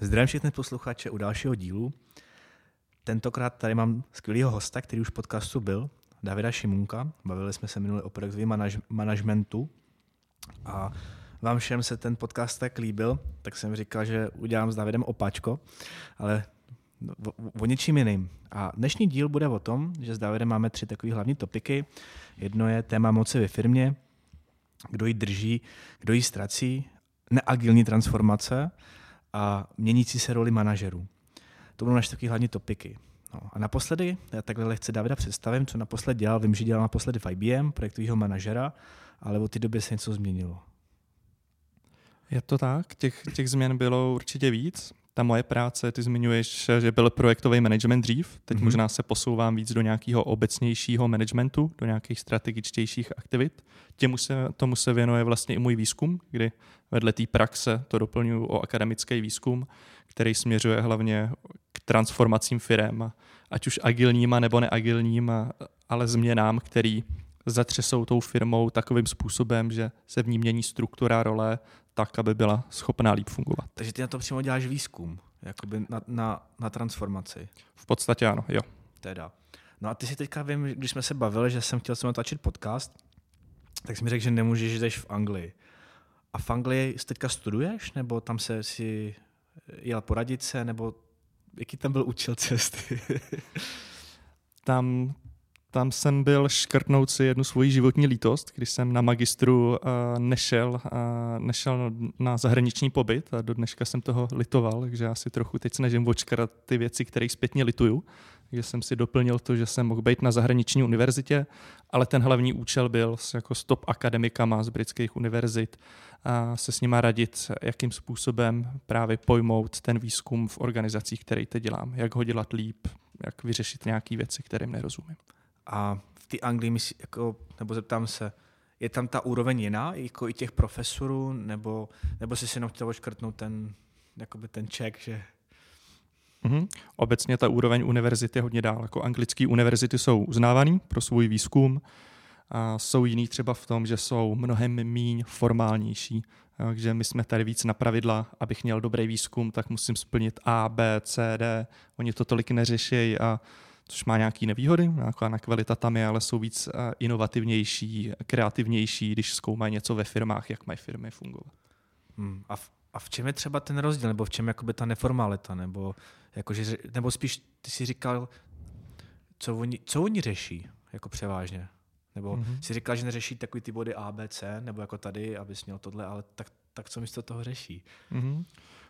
Zdravím všechny posluchače u dalšího dílu. Tentokrát tady mám skvělého hosta, který už v podcastu byl, Davida Šimunka. Bavili jsme se minule o projektovém manaž- managementu a vám všem se ten podcast tak líbil, tak jsem říkal, že udělám s Davidem opačko, ale o, o něčím jiným. A dnešní díl bude o tom, že s Davidem máme tři takové hlavní topiky. Jedno je téma moci ve firmě, kdo ji drží, kdo ji ztrací, neagilní transformace a měnící se roli manažerů. To budou naše takové hlavní topiky. No a naposledy, já takhle lehce Davida představím, co naposled dělal. Vím, že dělal naposledy v IBM, projektového manažera, ale od té doby se něco změnilo. Je to tak, těch, těch změn bylo určitě víc. Ta moje práce, ty zmiňuješ, že byl projektový management dřív, teď mm-hmm. možná se posouvám víc do nějakého obecnějšího managementu, do nějakých strategičtějších aktivit. Těmu se, tomu se věnuje vlastně i můj výzkum, kdy vedle té praxe to doplňuji o akademický výzkum, který směřuje hlavně k transformacím firem, ať už agilníma nebo neagilníma, ale změnám, který zatřesou tou firmou takovým způsobem, že se v ní mění struktura role, tak, aby byla schopná líp fungovat. Takže ty na to přímo děláš výzkum, jakoby na, na, na transformaci. V podstatě ano, jo. Teda. No a ty si teďka vím, když jsme se bavili, že jsem chtěl se natáčet podcast, tak jsi mi řekl, že nemůžeš, že jsi v Anglii. A v Anglii teďka studuješ, nebo tam se si jel poradit se, nebo jaký tam byl účel cesty? tam tam jsem byl škrtnout si jednu svoji životní lítost, když jsem na magistru uh, nešel, uh, nešel na zahraniční pobyt a do dneška jsem toho litoval, takže já si trochu teď snažím očkrat ty věci, které zpětně lituju. Takže jsem si doplnil to, že jsem mohl být na zahraniční univerzitě, ale ten hlavní účel byl s, jako stop akademikama z britských univerzit a se s nima radit, jakým způsobem právě pojmout ten výzkum v organizacích, který teď dělám, jak ho dělat líp, jak vyřešit nějaké věci, kterým nerozumím. A v té Anglii, myslí, jako, nebo zeptám se, je tam ta úroveň jiná, jako i těch profesorů, nebo, nebo jsi si jenom chtěl oškrtnout ten, jakoby ten ček, že... Mm-hmm. Obecně ta úroveň univerzity je hodně dál. Jako anglické univerzity jsou uznávaný pro svůj výzkum a jsou jiný třeba v tom, že jsou mnohem míň formálnější. Takže my jsme tady víc na pravidla, abych měl dobrý výzkum, tak musím splnit A, B, C, D. Oni to tolik neřeší a což má nějaké nevýhody, nějaká kvalita tam je, ale jsou víc eh, inovativnější, kreativnější, když zkoumají něco ve firmách, jak mají firmy fungovat. Hmm. A, v, a v čem je třeba ten rozdíl, nebo v čem jakoby ta neformalita, nebo, jakože, nebo spíš ty si říkal, co oni, co oni řeší, jako převážně? Nebo mm-hmm. si říkal, že neřeší takový ty body A, B, C, nebo jako tady, abys měl tohle, ale tak, tak co místo toho řeší? Mm-hmm.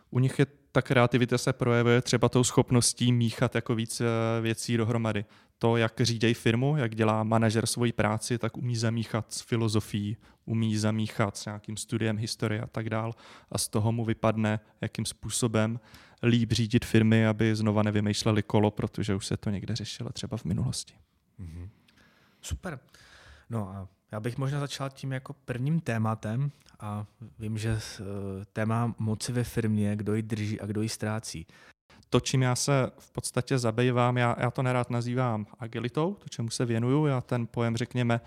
U nich je ta kreativita se projevuje třeba tou schopností míchat jako víc eh, věcí dohromady. To, jak řídějí firmu, jak dělá manažer svoji práci, tak umí zamíchat s filozofií, umí zamíchat s nějakým studiem historie a tak dál. A z toho mu vypadne, jakým způsobem líp řídit firmy, aby znova nevymýšleli kolo, protože už se to někde řešilo třeba v minulosti. Mm-hmm. Super. No a já bych možná začal tím jako prvním tématem a vím, že eh, téma moci ve firmě, kdo ji drží a kdo ji ztrácí. To, čím já se v podstatě zabývám, já, já to nerád nazývám agilitou, to, čemu se věnuju, já ten pojem, řekněme,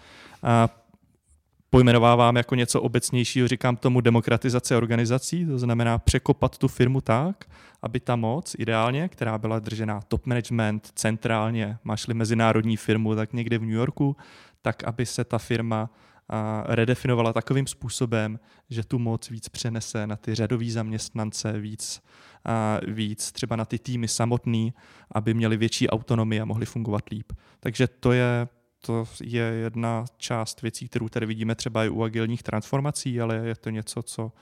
eh, pojmenovávám jako něco obecnějšího, říkám tomu demokratizace organizací, to znamená překopat tu firmu tak, aby ta moc ideálně, která byla držená top management centrálně, máš-li mezinárodní firmu, tak někde v New Yorku, tak aby se ta firma redefinovala takovým způsobem, že tu moc víc přenese na ty řadový zaměstnance, víc, a víc třeba na ty týmy samotný, aby měli větší autonomii a mohli fungovat líp. Takže to je, to je jedna část věcí, kterou tady vidíme třeba i u agilních transformací, ale je to něco, co,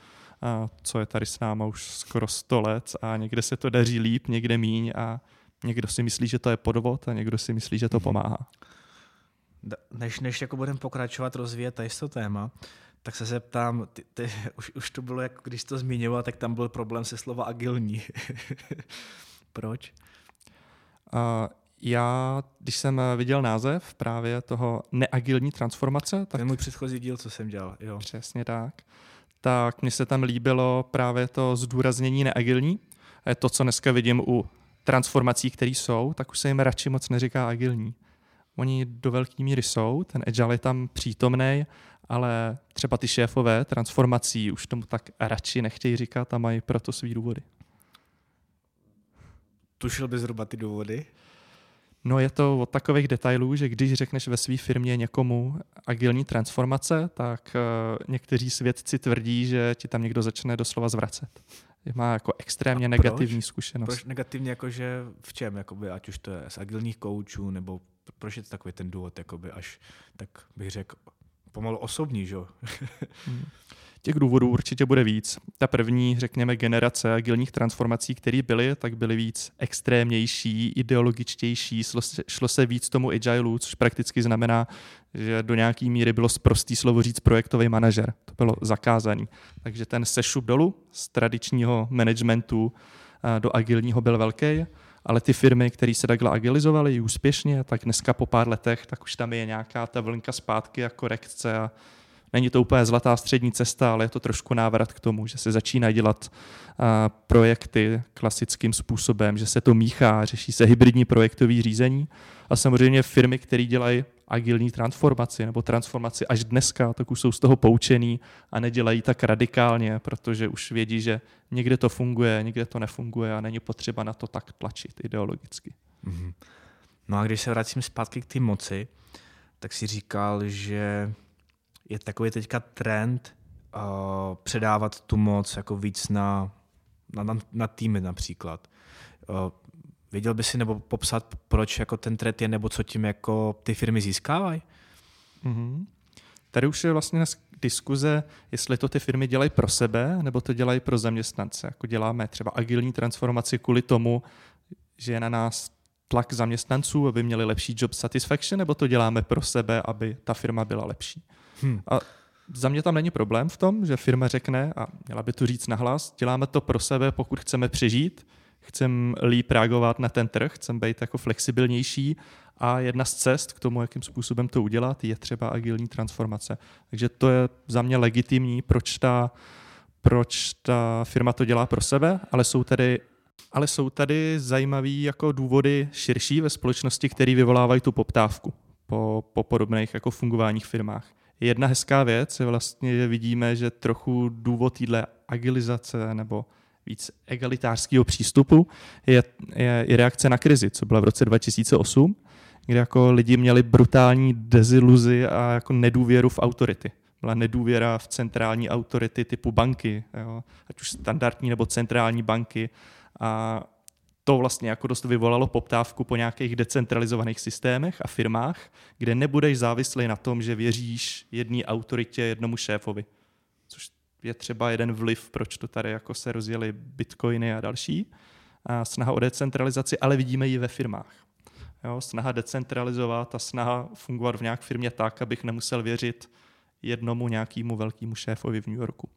a, co je tady s náma už skoro 100 let a někde se to daří líp, někde míň a někdo si myslí, že to je podvod a někdo si myslí, že to mhm. pomáhá než, než jako budeme pokračovat, rozvíjet tady to téma, tak se zeptám, ty, ty, už, už to bylo, jako když to zmiňoval, tak tam byl problém se slova agilní. Proč? Uh, já, když jsem viděl název právě toho neagilní transformace, tak... To je můj předchozí díl, co jsem dělal, jo. Přesně tak. Tak mně se tam líbilo právě to zdůraznění neagilní. A je to, co dneska vidím u transformací, které jsou, tak už se jim radši moc neříká agilní. Oni do velké míry jsou, ten agile je tam přítomný, ale třeba ty šéfové transformací už tomu tak radši nechtějí říkat a mají proto svý důvody. tušil by zhruba ty důvody? No je to od takových detailů, že když řekneš ve své firmě někomu agilní transformace, tak uh, někteří svědci tvrdí, že ti tam někdo začne doslova zvracet. Má jako extrémně negativní zkušenost. Proč negativně, jakože v čem, jakoby, ať už to je z agilních koučů, nebo proč je to takový ten důvod, jakoby až, tak bych řekl, pomalu osobní, že? hmm. Těch důvodů určitě bude víc. Ta první, řekněme, generace agilních transformací, které byly, tak byly víc extrémnější, ideologičtější, šlo se, šlo se víc tomu agileu, což prakticky znamená, že do nějaké míry bylo prostý slovo říct projektový manažer. To bylo zakázané. Takže ten sešup dolů z tradičního managementu eh, do agilního byl velký ale ty firmy, které se takhle agilizovaly úspěšně, tak dneska po pár letech, tak už tam je nějaká ta vlnka zpátky a korekce a Není to úplně zlatá střední cesta, ale je to trošku návrat k tomu, že se začíná dělat projekty klasickým způsobem, že se to míchá, řeší se hybridní projektové řízení. A samozřejmě firmy, které dělají agilní transformaci nebo transformaci až dneska, tak už jsou z toho poučený a nedělají tak radikálně, protože už vědí, že někde to funguje, někde to nefunguje a není potřeba na to tak tlačit ideologicky. Mm-hmm. No a když se vracím zpátky k té moci, tak si říkal, že je takový teďka trend uh, předávat tu moc jako víc na, na, na, na týmy například. Uh, věděl by si nebo popsat, proč jako ten trend je, nebo co tím jako ty firmy získávají? Mm-hmm. Tady už je vlastně diskuze, jestli to ty firmy dělají pro sebe, nebo to dělají pro zaměstnance. Jako děláme třeba agilní transformaci kvůli tomu, že je na nás tlak zaměstnanců, aby měli lepší job satisfaction, nebo to děláme pro sebe, aby ta firma byla lepší. Hmm. A za mě tam není problém v tom, že firma řekne, a měla by to říct nahlas, děláme to pro sebe, pokud chceme přežít, chceme líp reagovat na ten trh, chceme být jako flexibilnější a jedna z cest k tomu, jakým způsobem to udělat, je třeba agilní transformace. Takže to je za mě legitimní, proč ta, proč ta firma to dělá pro sebe, ale jsou tady ale jsou tady zajímavé jako důvody širší ve společnosti, které vyvolávají tu poptávku po, po podobných jako fungováních firmách. Jedna hezká věc je vlastně, že vidíme, že trochu důvod téhle agilizace nebo víc egalitářského přístupu je, je i reakce na krizi, co byla v roce 2008, kdy jako lidi měli brutální deziluzi a jako nedůvěru v autority. Byla nedůvěra v centrální autority typu banky, jo, ať už standardní nebo centrální banky. A to vlastně jako dost vyvolalo poptávku po nějakých decentralizovaných systémech a firmách, kde nebudeš závislý na tom, že věříš jedné autoritě, jednomu šéfovi. Je třeba jeden vliv, proč to tady jako se rozjeli bitcoiny a další. A snaha o decentralizaci, ale vidíme ji ve firmách. Jo, snaha decentralizovat a snaha fungovat v nějak firmě tak, abych nemusel věřit jednomu nějakému velkému šéfovi v New Yorku.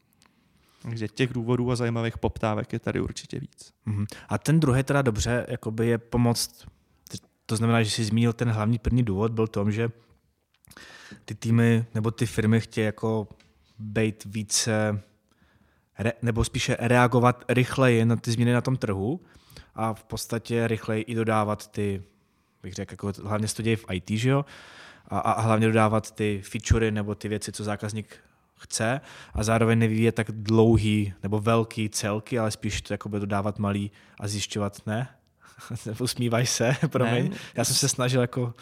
Takže těch důvodů a zajímavých poptávek je tady určitě víc. Mm-hmm. A ten druhý teda dobře jakoby je pomoct, to znamená, že jsi zmínil ten hlavní první důvod, byl tom, že ty týmy nebo ty firmy chtějí jako být více, re, nebo spíše reagovat rychleji na ty změny na tom trhu a v podstatě rychleji i dodávat ty, bych řekl, jako hlavně se to děje v IT, že jo? A, a hlavně dodávat ty featurey nebo ty věci, co zákazník chce a zároveň nevyvíjet tak dlouhý nebo velký celky, ale spíš to jakoby dodávat malý a zjišťovat, ne? Usmívaj se, promiň. Ne. Já jsem se snažil jako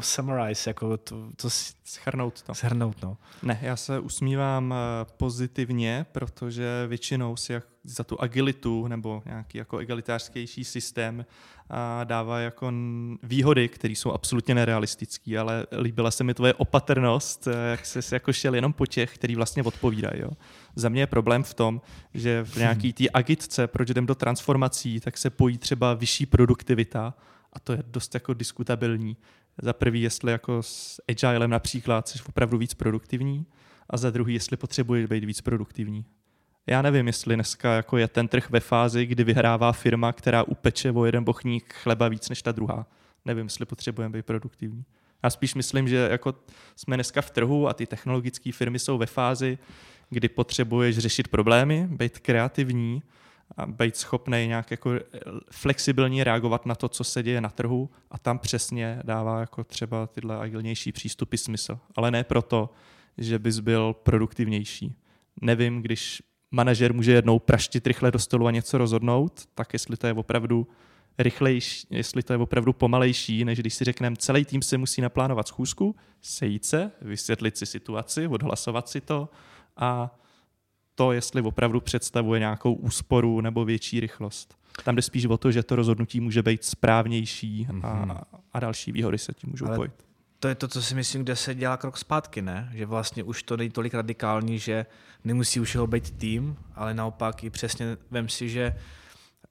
summarize, jako to, to schrnout to. Schrnout, no. Ne, já se usmívám eh, pozitivně, protože většinou si jak za tu agilitu nebo nějaký jako egalitářskější systém a dává jako výhody, které jsou absolutně nerealistické, ale líbila se mi tvoje opatrnost, eh, jak se jako šel jenom po těch, který vlastně odpovídají. Jo. Za mě je problém v tom, že v nějaký té agitce, proč jdem do transformací, tak se pojí třeba vyšší produktivita a to je dost jako diskutabilní. Za prvý, jestli jako s agilem například jsi opravdu víc produktivní a za druhý, jestli potřebuješ být víc produktivní. Já nevím, jestli dneska jako je ten trh ve fázi, kdy vyhrává firma, která upeče o jeden bochník chleba víc než ta druhá. Nevím, jestli potřebujeme být produktivní. Já spíš myslím, že jako jsme dneska v trhu a ty technologické firmy jsou ve fázi, kdy potřebuješ řešit problémy, být kreativní a být schopný nějak jako flexibilně reagovat na to, co se děje na trhu a tam přesně dává jako třeba tyhle agilnější přístupy smysl. Ale ne proto, že bys byl produktivnější. Nevím, když manažer může jednou praštit rychle do stolu a něco rozhodnout, tak jestli to je opravdu rychlejší, jestli to je opravdu pomalejší, než když si řekneme, celý tým se musí naplánovat schůzku, sejít se, vysvětlit si situaci, odhlasovat si to a to, jestli opravdu představuje nějakou úsporu nebo větší rychlost. Tam jde spíš o to, že to rozhodnutí může být správnější a, mhm. a další výhody se tím můžou Ale pojít. To je to, co si myslím, kde se dělá krok zpátky, ne? Že vlastně už to není tolik radikální, že nemusí už ho být tým, ale naopak i přesně vem si, že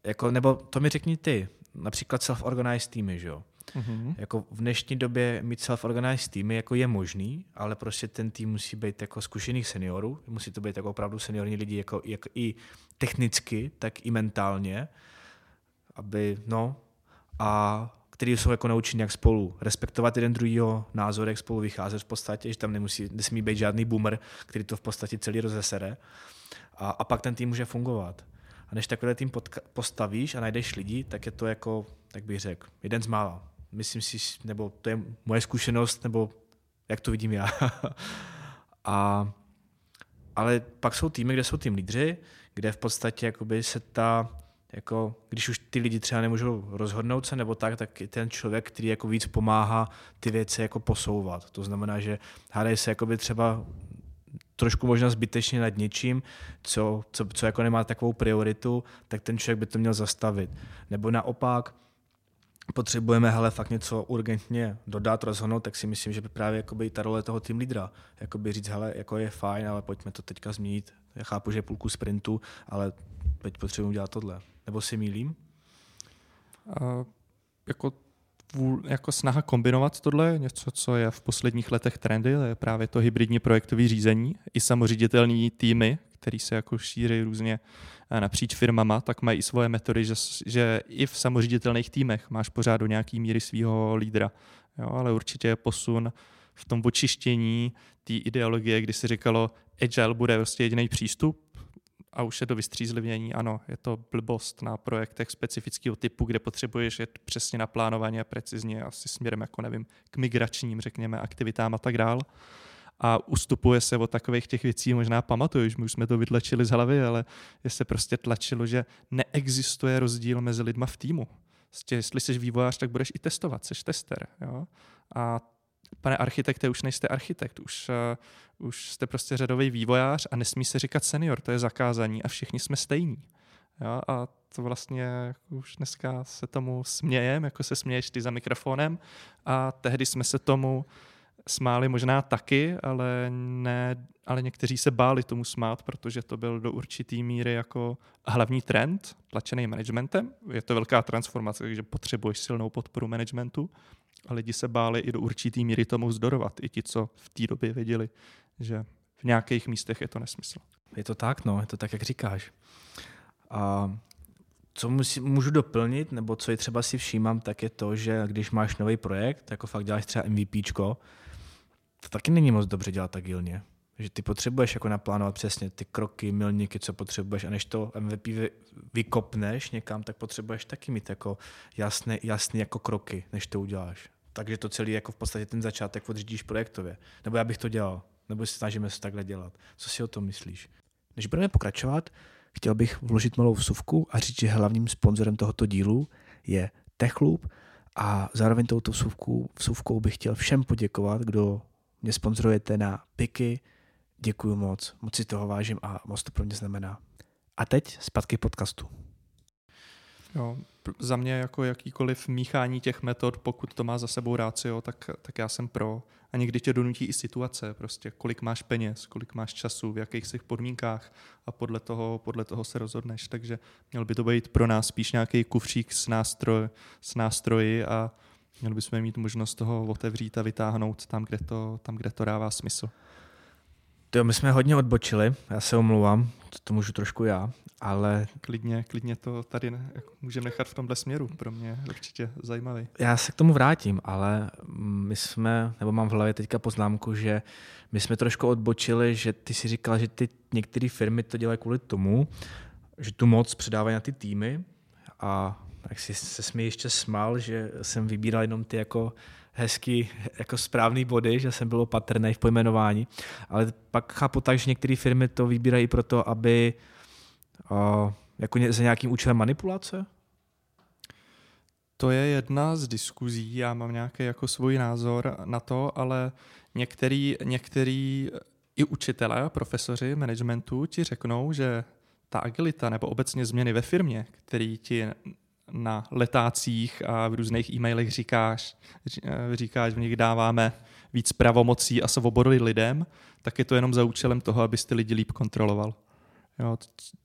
jako, nebo to mi řekni ty, například self-organized týmy, že jo? Mm-hmm. Jako v dnešní době mít self-organized týmy jako je možný, ale prostě ten tým musí být jako zkušených seniorů, musí to být jako opravdu seniorní lidi jako, jako i technicky, tak i mentálně, aby, no, a který jsou jako naučení, jak spolu respektovat jeden druhýho názor, jak spolu vycházet v podstatě, že tam nemusí, nesmí být žádný boomer, který to v podstatě celý rozesere. A, a pak ten tým může fungovat. A než takový tým postavíš a najdeš lidi, tak je to jako, tak bych řekl, jeden z mála. Myslím si, nebo to je moje zkušenost, nebo jak to vidím já. a, ale pak jsou týmy, kde jsou tým lídři, kde v podstatě jakoby se ta, jako, když už ty lidi třeba nemůžou rozhodnout se nebo tak, tak ten člověk, který jako víc pomáhá ty věci jako posouvat. To znamená, že hádají se jakoby třeba trošku možná zbytečně nad něčím, co, co, co jako nemá takovou prioritu, tak ten člověk by to měl zastavit. Nebo naopak, potřebujeme hele, fakt něco urgentně dodat, rozhodnout, tak si myslím, že by právě jakoby ta role toho tým lídra, jakoby říct, hele, jako je fajn, ale pojďme to teďka změnit. Já chápu, že je půlku sprintu, ale teď potřebujeme dělat tohle. Nebo si mýlím? Uh, jako jako snaha kombinovat tohle, něco, co je v posledních letech trendy, je právě to hybridní projektové řízení, i samoředitelní týmy, který se jako šíří různě eh, napříč firmama, tak mají i svoje metody, že, že i v samoředitelných týmech máš pořád do nějaký míry svého lídra. Jo, ale určitě je posun v tom očištění té ideologie, kdy se říkalo, agile bude prostě jediný přístup, a už je to vystřízlivění. Ano, je to blbost na projektech specifického typu, kde potřebuješ jet přesně naplánovaně precizně, asi směrem, jako nevím, k migračním, řekněme, aktivitám a tak dál. A ustupuje se od takových těch věcí, možná pamatuju, že my už jsme to vytlačili z hlavy, ale je se prostě tlačilo, že neexistuje rozdíl mezi lidma v týmu. Prostě, jestli jsi vývojář, tak budeš i testovat, jsi tester. Jo? A pane architekte, už nejste architekt, už, uh, už jste prostě řadový vývojář a nesmí se říkat senior, to je zakázaní a všichni jsme stejní. Jo? A to vlastně jako už dneska se tomu smějem, jako se směješ ty za mikrofonem a tehdy jsme se tomu smáli možná taky, ale, ne, ale někteří se báli tomu smát, protože to byl do určitý míry jako hlavní trend, tlačený managementem. Je to velká transformace, takže potřebuješ silnou podporu managementu a lidi se báli i do určitý míry tomu vzdorovat. I ti, co v té době věděli, že v nějakých místech je to nesmysl. Je to tak, no, je to tak, jak říkáš. A co musí, můžu doplnit, nebo co je třeba si všímám, tak je to, že když máš nový projekt, jako fakt děláš třeba MVPčko, to taky není moc dobře dělat agilně. Že ty potřebuješ jako naplánovat přesně ty kroky, milníky, co potřebuješ a než to MVP vykopneš někam, tak potřebuješ taky mít jako jasné, jasné jako kroky, než to uděláš. Takže to celý jako v podstatě ten začátek odřídíš projektově. Nebo já bych to dělal. Nebo si snažíme se takhle dělat. Co si o tom myslíš? Než budeme pokračovat, chtěl bych vložit malou vsuvku a říct, že hlavním sponzorem tohoto dílu je Techloop a zároveň touto vsuvkou, vsuvkou bych chtěl všem poděkovat, kdo mě sponzorujete na Piky. Děkuji moc, moc si toho vážím a moc to pro mě znamená. A teď zpátky podcastu. Jo, za mě jako jakýkoliv míchání těch metod, pokud to má za sebou rácio, tak, tak já jsem pro. A někdy tě donutí i situace, prostě kolik máš peněz, kolik máš času, v jakých jsi podmínkách a podle toho, podle toho se rozhodneš. Takže měl by to být pro nás spíš nějaký kufřík s, nástroj, s nástroji a měli bychom mít možnost toho otevřít a vytáhnout tam, kde to, tam, kde to dává smysl. To my jsme hodně odbočili, já se omlouvám, to, to můžu trošku já, ale... Klidně, klidně to tady ne, jako můžeme nechat v tomhle směru, pro mě určitě zajímavý. Já se k tomu vrátím, ale my jsme, nebo mám v hlavě teďka poznámku, že my jsme trošku odbočili, že ty si říkal, že ty některé firmy to dělají kvůli tomu, že tu moc předávají na ty týmy a tak si se mi ještě smál, že jsem vybíral jenom ty jako hezky jako správný body, že jsem byl opatrný v pojmenování, ale pak chápu tak, že některé firmy to vybírají proto, aby uh, jako za nějakým účelem manipulace? To je jedna z diskuzí, já mám nějaký jako svůj názor na to, ale některý, některý i učitelé profesoři managementu ti řeknou, že ta agilita nebo obecně změny ve firmě, který ti na letácích a v různých e-mailech říkáš, říkáš, v nich dáváme víc pravomocí a svobody lidem, tak je to jenom za účelem toho, abyste lidi líp kontroloval. Jo,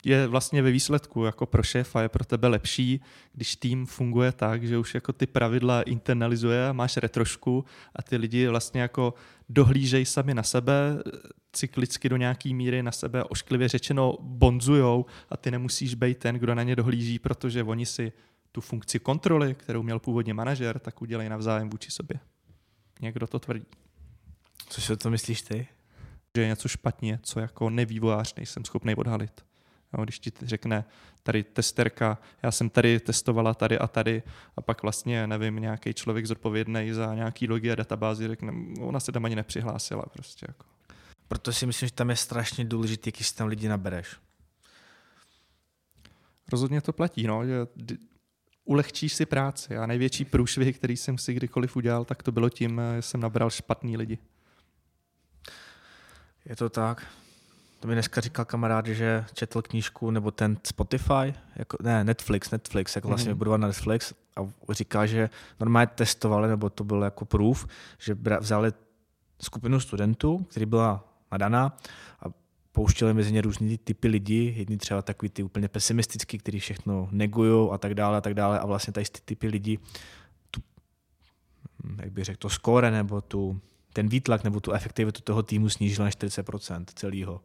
je vlastně ve výsledku jako pro šéfa je pro tebe lepší, když tým funguje tak, že už jako ty pravidla internalizuje máš retrošku a ty lidi vlastně jako dohlížejí sami na sebe, cyklicky do nějaký míry na sebe ošklivě řečeno bonzujou a ty nemusíš být ten, kdo na ně dohlíží, protože oni si tu funkci kontroly, kterou měl původně manažer, tak udělej navzájem vůči sobě. Někdo to tvrdí. Co si o to myslíš ty? že je něco špatně, co jako nevývojář nejsem schopný odhalit. Jo, když ti řekne tady testerka, já jsem tady testovala tady a tady a pak vlastně, nevím, nějaký člověk zodpovědný za nějaký logi a databázi řekne, ona se tam ani nepřihlásila prostě. Jako. Proto si myslím, že tam je strašně důležité, jaký si tam lidi nabereš. Rozhodně to platí, no, že ulehčíš si práci a největší průšvih, který jsem si kdykoliv udělal, tak to bylo tím, že jsem nabral špatný lidi. Je to tak. To mi dneska říkal kamarád, že četl knížku nebo ten Spotify, jako, ne, Netflix, Netflix, jako vlastně mm-hmm. vybudovat Netflix a říká, že normálně testovali, nebo to byl jako proof, že vzali skupinu studentů, který byla nadaná a pouštěli mezi ně různý typy lidí, jedni třeba takový ty úplně pesimistický, kteří všechno negují a tak dále a tak dále a vlastně tady ty typy lidí tu, jak bych řekl, to skóre nebo tu ten výtlak nebo tu efektivitu toho týmu snížil na 40% celého.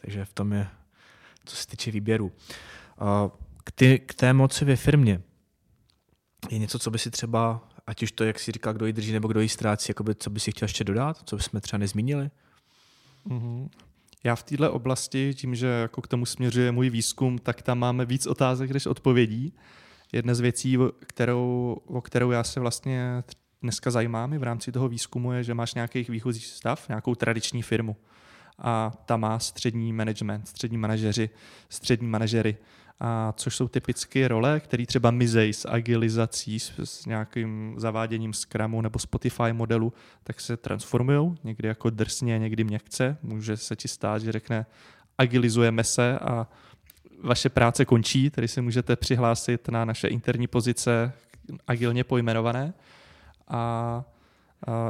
Takže v tom je, co se týče výběru. K, ty, k té moci ve firmě je něco, co by si třeba, ať už to, jak si říkal, kdo ji drží nebo kdo ji ztrácí, jakoby, co by si chtěl ještě dodat, co bychom třeba nezmínili? Mm-hmm. Já v této oblasti, tím, že jako k tomu směřuje můj výzkum, tak tam máme víc otázek než odpovědí. Jedna z věcí, kterou, o kterou já se vlastně dneska zajímá mi v rámci toho výzkumu je, že máš nějaký výchozí stav, nějakou tradiční firmu a ta má střední management, střední manažeři, střední manažery, a což jsou typické role, které třeba mizejí s agilizací, s, s nějakým zaváděním Scrumu nebo Spotify modelu, tak se transformují, někdy jako drsně, někdy měkce. Může se ti stát, že řekne, agilizujeme se a vaše práce končí, tedy se můžete přihlásit na naše interní pozice agilně pojmenované a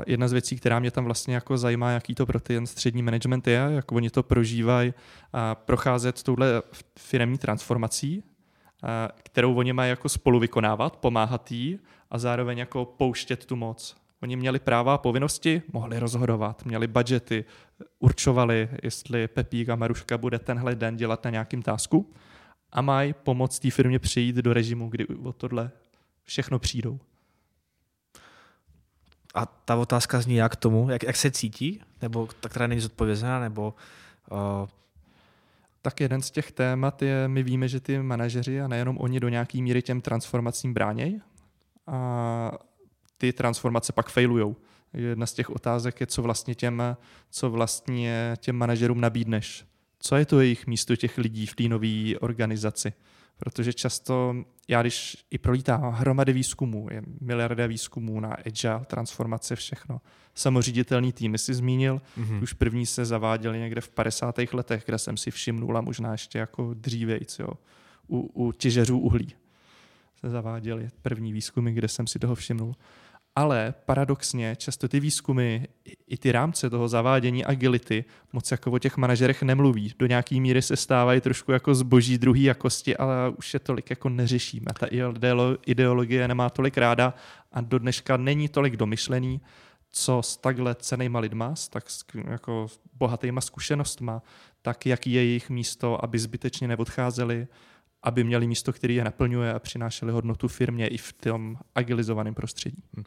jedna z věcí, která mě tam vlastně jako zajímá, jaký to pro ten střední management je, jak oni to prožívají, a procházet touhle firmní transformací, kterou oni mají jako spolu vykonávat, pomáhat jí a zároveň jako pouštět tu moc. Oni měli práva a povinnosti, mohli rozhodovat, měli budgety, určovali, jestli Pepík a Maruška bude tenhle den dělat na nějakým tásku a mají pomoct té firmě přijít do režimu, kdy o tohle všechno přijdou a ta otázka zní jak tomu, jak, jak se cítí, nebo ta, která není zodpovězená, nebo uh... tak jeden z těch témat je, my víme, že ty manažeři a nejenom oni do nějaký míry těm transformacím bráněj a ty transformace pak failujou. Jedna z těch otázek je, co vlastně těm, co vlastně těm manažerům nabídneš. Co je to jejich místo těch lidí v té nové organizaci? Protože často, já když i prolítám hromady výzkumů, je miliarda výzkumů na agile, transformace, všechno. Samoříditelný tým, si zmínil, mm-hmm. už první se zaváděli někde v 50. letech, kde jsem si všimnul a možná ještě jako dřívejc, jo, u, u těžeřů uhlí se zaváděli první výzkumy, kde jsem si toho všimnul ale paradoxně často ty výzkumy i ty rámce toho zavádění agility moc jako o těch manažerech nemluví. Do nějaký míry se stávají trošku jako zboží druhé jakosti, ale už je tolik jako neřešíme. Ta ideologie nemá tolik ráda a do dneška není tolik domyšlený, co s takhle cenýma lidma, s tak jako bohatýma zkušenostma, tak jaký je jejich místo, aby zbytečně neodcházeli, aby měli místo, který je naplňuje a přinášeli hodnotu firmě i v tom agilizovaném prostředí. Hm.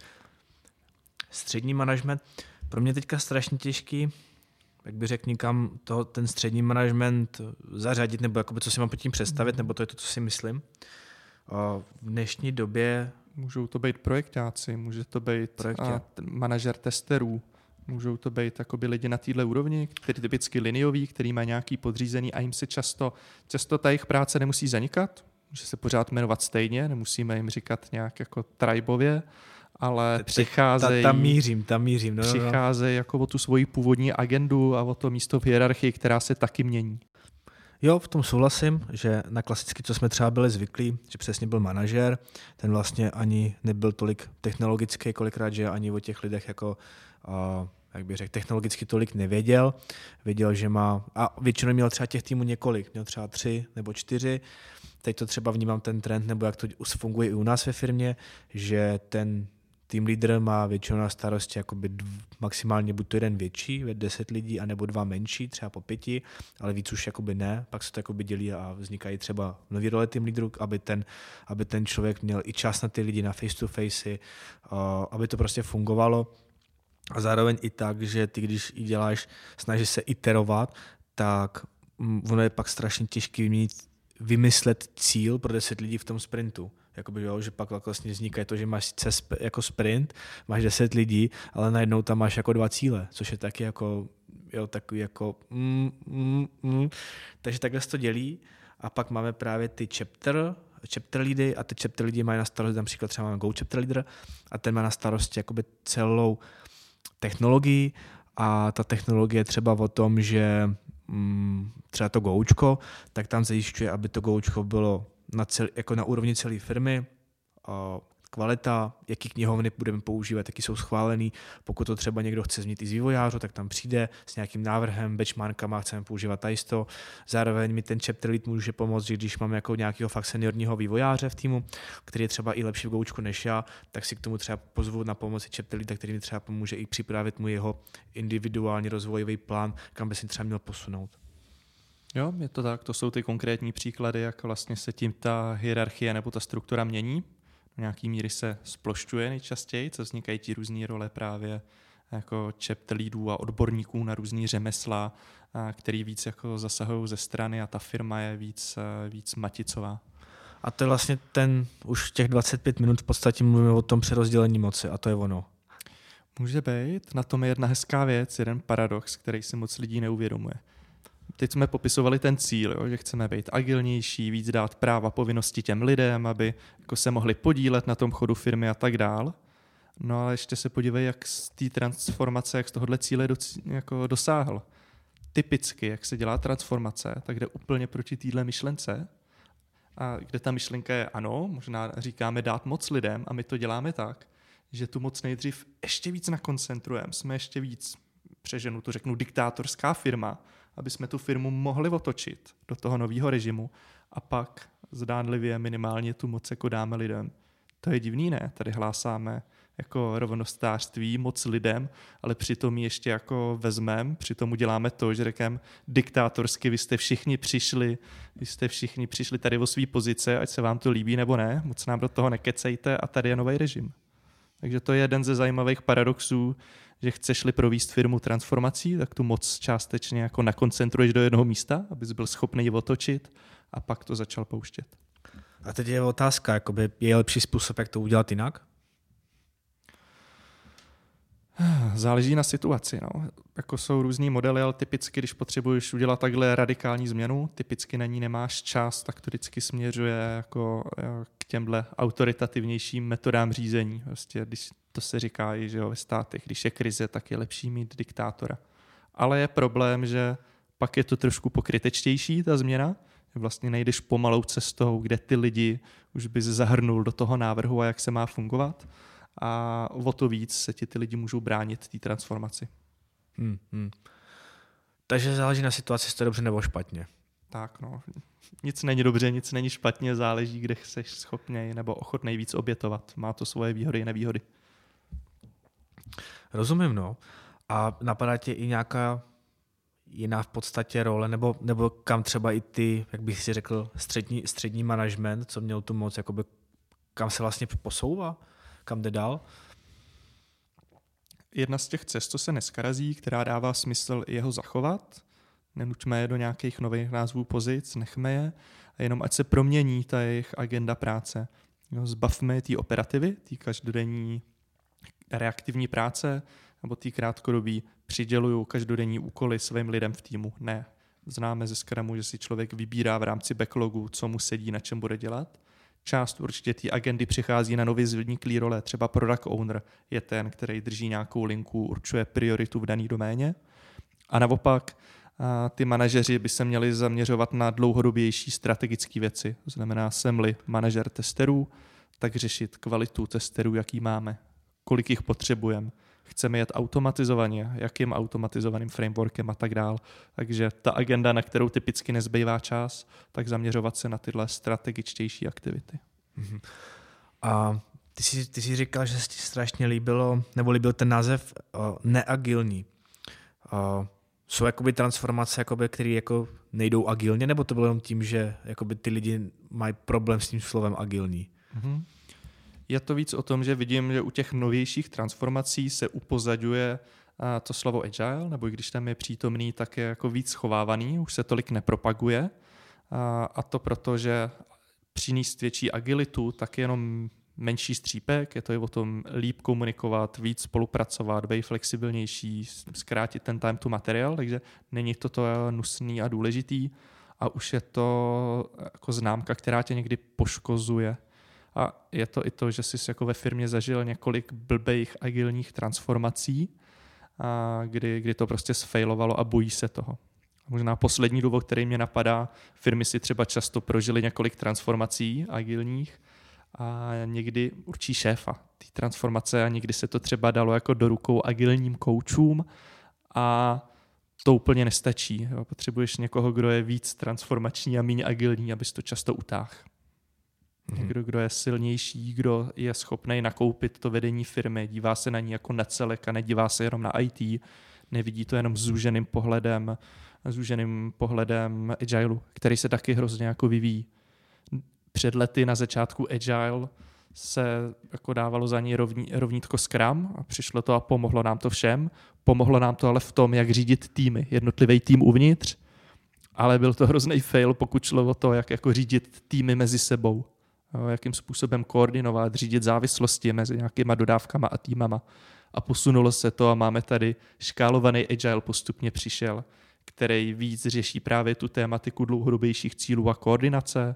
Střední management, pro mě teďka strašně těžký, jak by řekl někam to, ten střední management zařadit, nebo jakoby, co si mám pod tím představit, nebo to je to, co si myslím. V dnešní době můžou to být projektáci, může to být manažer testerů, můžou to být jakoby lidi na této úrovni, kteří typicky linioví, který má nějaký podřízený a jim se často, často ta jejich práce nemusí zanikat, může se pořád jmenovat stejně, nemusíme jim říkat nějak jako tribově, ale přicházejí... Ta, tam mířím, tam mířím. No, přicházejí no. jako o tu svoji původní agendu a o to místo v hierarchii, která se taky mění. Jo, v tom souhlasím, že na klasicky, co jsme třeba byli zvyklí, že přesně byl manažer, ten vlastně ani nebyl tolik technologický, kolikrát, že ani o těch lidech jako, jak bych řekl, technologicky tolik nevěděl. Věděl, že má, a většinou měl třeba těch týmů několik, měl třeba tři nebo čtyři. Teď to třeba vnímám ten trend, nebo jak to funguje i u nás ve firmě, že ten tým lídr má většinou na starosti jakoby dv, maximálně buď to jeden větší, deset lidí, anebo dva menší, třeba po pěti, ale víc už jakoby ne, pak se to jakoby dělí a vznikají třeba nový role tým lídru, aby ten, aby ten člověk měl i čas na ty lidi, na face to face, aby to prostě fungovalo. A zároveň i tak, že ty, když i děláš, snažíš se iterovat, tak mm, ono je pak strašně těžké vymyslet cíl pro 10 lidí v tom sprintu jakoby, jo, že pak vlastně vzniká to, že máš sice sp- jako sprint, máš 10 lidí, ale najednou tam máš jako dva cíle, což je taky jako, jo, takový jako mm, mm, mm. takže takhle se to dělí a pak máme právě ty chapter, chapter leady a ty chapter lidi mají na starosti, například třeba máme Go chapter leader a ten má na starosti jakoby celou technologii a ta technologie třeba o tom, že mm, třeba to goučko, tak tam zajišťuje, aby to goučko bylo na, cel, jako na úrovni celé firmy, kvalita, jaký knihovny budeme používat, jaký jsou schválený. Pokud to třeba někdo chce změnit i z vývojářů, tak tam přijde s nějakým návrhem, benchmarkama, chceme používat tajisto. Zároveň mi ten chapter lead může pomoct, že když máme jako nějakého fakt seniorního vývojáře v týmu, který je třeba i lepší v goučku než já, tak si k tomu třeba pozvu na pomoci chapter lead, který mi třeba pomůže i připravit mu jeho individuální rozvojový plán, kam by si třeba měl posunout. Jo, je to tak. To jsou ty konkrétní příklady, jak vlastně se tím ta hierarchie nebo ta struktura mění. Nějaký míry se splošťuje nejčastěji, co vznikají ti různé role právě jako chapter leadů a odborníků na různý řemesla, který víc jako zasahují ze strany a ta firma je víc, víc maticová. A to je vlastně ten, už těch 25 minut v podstatě mluvíme o tom přerozdělení moci a to je ono. Může být. Na tom je jedna hezká věc, jeden paradox, který si moc lidí neuvědomuje teď jsme popisovali ten cíl, jo, že chceme být agilnější, víc dát práva, povinnosti těm lidem, aby jako se mohli podílet na tom chodu firmy a tak dál. No ale ještě se podívej, jak z té transformace, jak z tohohle cíle do, jako dosáhl. Typicky, jak se dělá transformace, tak jde úplně proti téhle myšlence. A kde ta myšlenka je ano, možná říkáme dát moc lidem a my to děláme tak, že tu moc nejdřív ještě víc nakoncentrujeme, jsme ještě víc, přeženu to řeknu, diktátorská firma, aby jsme tu firmu mohli otočit do toho nového režimu a pak zdánlivě minimálně tu moc jako dáme lidem. To je divný, ne? Tady hlásáme jako rovnostářství moc lidem, ale přitom ještě jako vezmem, přitom uděláme to, že řekneme diktátorsky, vy jste všichni přišli, vy jste všichni přišli tady o své pozice, ať se vám to líbí nebo ne, moc nám do toho nekecejte a tady je nový režim. Takže to je jeden ze zajímavých paradoxů, že chceš-li províst firmu transformací, tak tu moc částečně jako nakoncentruješ do jednoho místa, abys byl schopný ji otočit a pak to začal pouštět. A teď je otázka, jakoby je lepší způsob, jak to udělat jinak? Záleží na situaci. No. Jako jsou různý modely, ale typicky, když potřebuješ udělat takhle radikální změnu, typicky na ní nemáš čas, tak to vždycky směřuje jako k těmhle autoritativnějším metodám řízení. Prostě, když to se říká i že jo, ve státech, když je krize, tak je lepší mít diktátora. Ale je problém, že pak je to trošku pokrytečtější, ta změna, vlastně nejdeš pomalou cestou, kde ty lidi už bys zahrnul do toho návrhu a jak se má fungovat a o to víc se ti ty lidi můžou bránit té transformaci. Hmm, hmm. Takže záleží na situaci, jestli to dobře nebo špatně. Tak no, nic není dobře, nic není špatně, záleží, kde jsi schopný nebo ochotný víc obětovat. Má to svoje výhody i nevýhody. Rozumím, no. A napadá tě i nějaká jiná v podstatě role, nebo, nebo kam třeba i ty, jak bych si řekl, střední, střední management, co měl tu moc, jakoby, kam se vlastně posouvá? kam jde dál? Jedna z těch cest, co se neskarazí, která dává smysl jeho zachovat, nenučme je do nějakých nových názvů pozic, nechme je, a jenom ať se promění ta jejich agenda práce. no, zbavme té operativy, té každodenní reaktivní práce, nebo té krátkodobí přiděluju každodenní úkoly svým lidem v týmu. Ne. Známe ze Scrumu, že si člověk vybírá v rámci backlogu, co mu sedí, na čem bude dělat. Část určitě té agendy přichází na nově vzniklý role. Třeba product owner je ten, který drží nějakou linku, určuje prioritu v dané doméně. A naopak a ty manažeři by se měli zaměřovat na dlouhodobější strategické věci. Znamená, jsem-li manažer testerů, tak řešit kvalitu testerů, jaký máme, kolik jich potřebujeme, chceme jet automatizovaně, jakým automatizovaným frameworkem a tak dál. Takže ta agenda, na kterou typicky nezbývá čas, tak zaměřovat se na tyhle strategičtější aktivity. Mm-hmm. A ty jsi, ty jsi říkal, že se ti strašně líbilo, nebo líbil ten název uh, neagilní. Uh, jsou jakoby transformace, jakoby, které jako nejdou agilně, nebo to bylo jenom tím, že jakoby ty lidi mají problém s tím slovem agilní? Mm-hmm. Je to víc o tom, že vidím, že u těch novějších transformací se upozaduje to slovo agile, nebo i když tam je přítomný, tak je jako víc schovávaný, už se tolik nepropaguje. A to proto, že přinést větší agilitu, tak je jenom menší střípek, je to i o tom líp komunikovat, víc spolupracovat, být flexibilnější, zkrátit ten time to materiál, takže není to to nusný a důležitý a už je to jako známka, která tě někdy poškozuje. A je to i to, že jsi jako ve firmě zažil několik blbých agilních transformací, a kdy, kdy to prostě sfailovalo a bojí se toho. Možná poslední důvod, který mě napadá, firmy si třeba často prožily několik transformací agilních a někdy určí šéfa té transformace a někdy se to třeba dalo jako do rukou agilním koučům a to úplně nestačí. Potřebuješ někoho, kdo je víc transformační a méně agilní, abys to často utáhl. Mm-hmm. Někdo, kdo je silnější, kdo je schopný nakoupit to vedení firmy, dívá se na ní jako na celek a nedívá se jenom na IT, nevidí to jenom zúženým pohledem, zúženým pohledem Agile, který se taky hrozně jako vyvíjí před lety na začátku Agile se jako dávalo za ní rovní, rovnítko Scrum a přišlo to a pomohlo nám to všem. Pomohlo nám to ale v tom, jak řídit týmy, jednotlivý tým uvnitř, ale byl to hrozný fail, pokud šlo o to, jak jako řídit týmy mezi sebou, jakým způsobem koordinovat, řídit závislosti mezi nějakýma dodávkama a týmama. A posunulo se to a máme tady škálovaný agile postupně přišel, který víc řeší právě tu tématiku dlouhodobějších cílů a koordinace,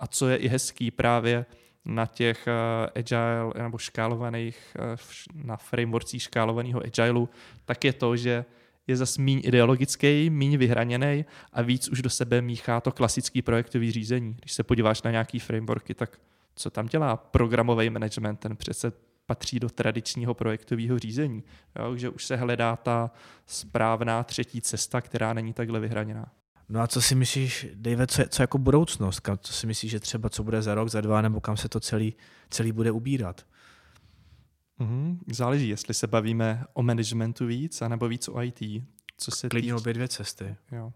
a co je i hezký právě na těch uh, agile nebo škálovaných, uh, na frameworkcích škálovaného agileu, tak je to, že je zase méně ideologický, méně vyhraněný a víc už do sebe míchá to klasický projektový řízení. Když se podíváš na nějaký frameworky, tak co tam dělá programový management, ten přece patří do tradičního projektového řízení. Jo, že už se hledá ta správná třetí cesta, která není takhle vyhraněná. No a co si myslíš, David, co, je, co jako budoucnost? Co si myslíš, že třeba co bude za rok, za dva, nebo kam se to celý, celý bude ubírat? Mm-hmm. Záleží, jestli se bavíme o managementu víc, anebo víc o IT. Co se Klidně obě dvě cesty. Jo.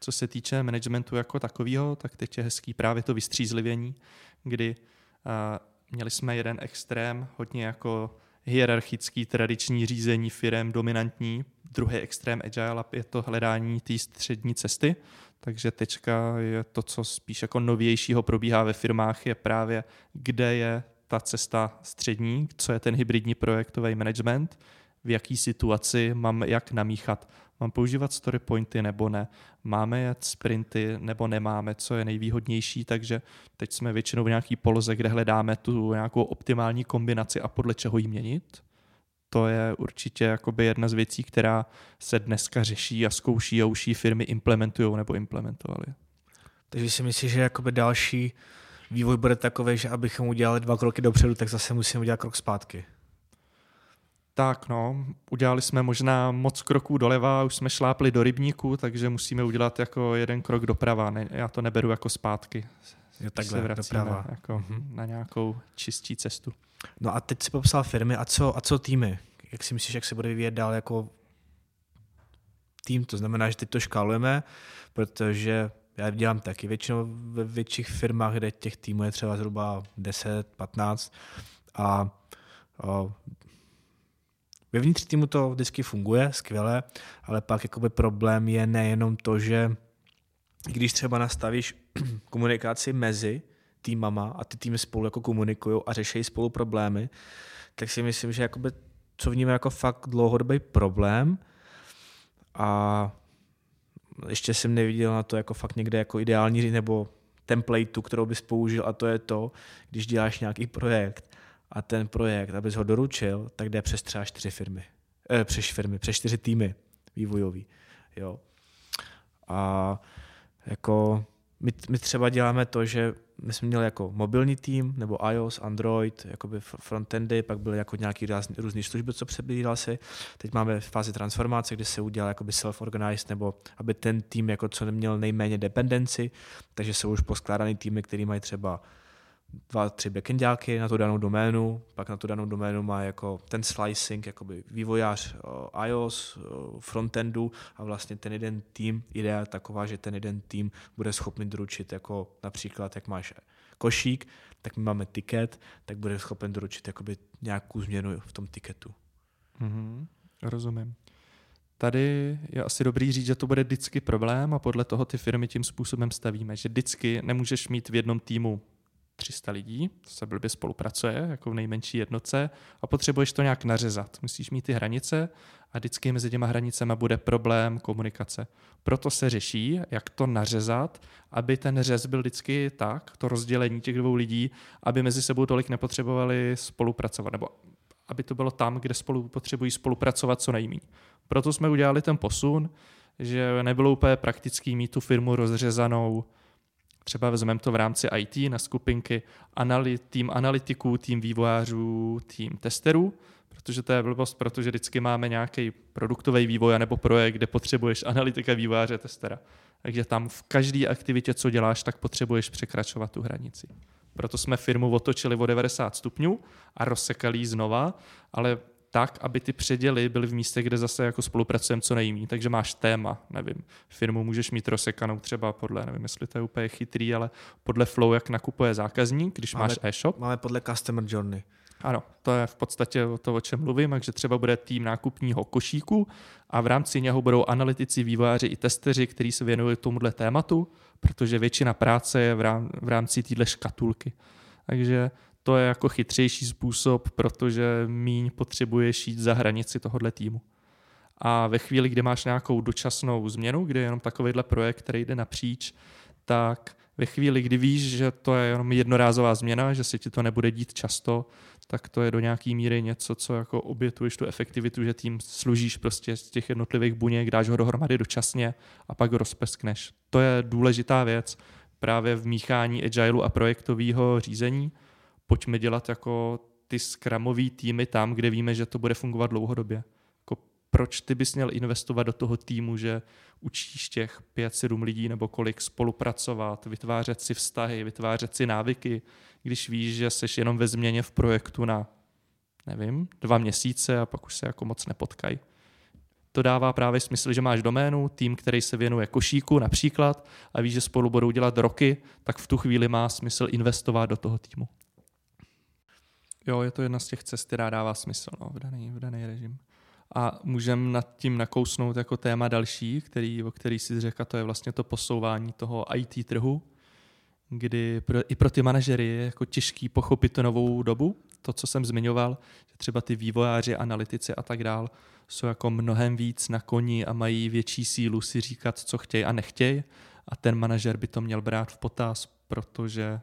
Co se týče managementu jako takového, tak teď je hezký právě to vystřízlivění, kdy uh, měli jsme jeden extrém, hodně jako hierarchický tradiční řízení firem dominantní, druhý extrém agile je to hledání té střední cesty, takže tečka je to, co spíš jako novějšího probíhá ve firmách, je právě, kde je ta cesta střední, co je ten hybridní projektový management, v jaký situaci mám jak namíchat. Mám používat story pointy nebo ne? Máme jet sprinty nebo nemáme? Co je nejvýhodnější? Takže teď jsme většinou v nějaký poloze, kde hledáme tu nějakou optimální kombinaci a podle čeho ji měnit. To je určitě jakoby jedna z věcí, která se dneska řeší a zkouší a už firmy implementují nebo implementovaly. Takže si myslíš, že jakoby další vývoj bude takový, že abychom udělali dva kroky dopředu, tak zase musíme udělat krok zpátky. Tak no, udělali jsme možná moc kroků doleva, už jsme šlápli do rybníku, takže musíme udělat jako jeden krok doprava. Ne, já to neberu jako zpátky. Jo, takhle, se vracíme doprava. Jako mm-hmm. na nějakou čistší cestu. No a teď si popsal firmy, a co, a co týmy? Jak si myslíš, jak se bude vyvíjet dál jako tým? To znamená, že teď to škálujeme, protože já dělám taky většinou ve větších firmách, kde těch týmů je třeba zhruba 10, 15 a, a Vevnitř týmu to vždycky funguje skvěle, ale pak jakoby problém je nejenom to, že když třeba nastavíš komunikaci mezi týmama a ty týmy spolu jako komunikují a řeší spolu problémy, tak si myslím, že jakoby, co vnímám jako fakt dlouhodobý problém a ještě jsem neviděl na to jako fakt někde jako ideální nebo templateu, kterou bys použil a to je to, když děláš nějaký projekt a ten projekt, abys ho doručil, tak jde přes třeba čtyři firmy. Eh, přes firmy, přes čtyři týmy vývojový. Jo. A jako my, my třeba děláme to, že my jsme měli jako mobilní tým, nebo iOS, Android, jakoby frontendy, pak byly jako nějaký různé služby, co přebíral si. Teď máme fázi transformace, kde se udělal jakoby self-organized, nebo aby ten tým jako co neměl nejméně dependenci, takže jsou už poskládaný týmy, který mají třeba dva, tři backendáky na tu danou doménu, pak na tu danou doménu má jako ten slicing, jakoby vývojář uh, iOS, uh, frontendu a vlastně ten jeden tým, idea taková, že ten jeden tým bude schopný doručit jako například, jak máš košík, tak my máme tiket, tak bude schopen doručit jakoby nějakou změnu v tom tiketu. Mm-hmm, rozumím. Tady je asi dobrý říct, že to bude vždycky problém a podle toho ty firmy tím způsobem stavíme, že vždycky nemůžeš mít v jednom týmu 300 lidí, to se blbě spolupracuje, jako v nejmenší jednotce, a potřebuješ to nějak nařezat. Musíš mít ty hranice a vždycky mezi těma hranicemi bude problém komunikace. Proto se řeší, jak to nařezat, aby ten řez byl vždycky tak, to rozdělení těch dvou lidí, aby mezi sebou tolik nepotřebovali spolupracovat, nebo aby to bylo tam, kde spolu potřebují spolupracovat co nejméně. Proto jsme udělali ten posun, že nebylo úplně praktický mít tu firmu rozřezanou třeba vezmeme to v rámci IT na skupinky anali- tým analytiků, tým vývojářů, tým testerů, protože to je blbost, protože vždycky máme nějaký produktový vývoj nebo projekt, kde potřebuješ analytika, vývojáře, testera. Takže tam v každé aktivitě, co děláš, tak potřebuješ překračovat tu hranici. Proto jsme firmu otočili o 90 stupňů a rozsekali ji znova, ale tak, aby ty předěly byly v místě, kde zase jako spolupracujeme co nejmí. Takže máš téma, nevím, firmu můžeš mít rozsekanou třeba podle, nevím, jestli to je úplně chytrý, ale podle flow, jak nakupuje zákazník, když máme, máš e-shop. Máme podle customer journey. Ano, to je v podstatě to, o čem mluvím, takže třeba bude tým nákupního košíku a v rámci něho budou analytici, vývojáři i testeři, kteří se věnují tomuhle tématu, protože většina práce je v rámci téhle škatulky. Takže to je jako chytřejší způsob, protože míň potřebuješ jít za hranici tohohle týmu. A ve chvíli, kdy máš nějakou dočasnou změnu, kdy je jenom takovýhle projekt, který jde napříč, tak ve chvíli, kdy víš, že to je jenom jednorázová změna, že se ti to nebude dít často, tak to je do nějaký míry něco, co jako obětuješ tu efektivitu, že tím služíš prostě z těch jednotlivých buněk, dáš ho dohromady dočasně a pak ho rozpeskneš. To je důležitá věc právě v míchání agileu a projektového řízení, pojďme dělat jako ty skramový týmy tam, kde víme, že to bude fungovat dlouhodobě. Jako proč ty bys měl investovat do toho týmu, že učíš těch 5-7 lidí nebo kolik spolupracovat, vytvářet si vztahy, vytvářet si návyky, když víš, že jsi jenom ve změně v projektu na, nevím, dva měsíce a pak už se jako moc nepotkají. To dává právě smysl, že máš doménu, tým, který se věnuje košíku například a víš, že spolu budou dělat roky, tak v tu chvíli má smysl investovat do toho týmu. Jo, je to jedna z těch cest, která dává smysl no, v, daný, v daný režim. A můžeme nad tím nakousnout jako téma další, který, o který si řekl, to je vlastně to posouvání toho IT trhu, kdy pro, i pro ty manažery je jako těžký pochopit tu novou dobu. To, co jsem zmiňoval, že třeba ty vývojáři, analytici a tak dál jsou jako mnohem víc na koni a mají větší sílu si říkat, co chtějí a nechtějí. A ten manažer by to měl brát v potaz, protože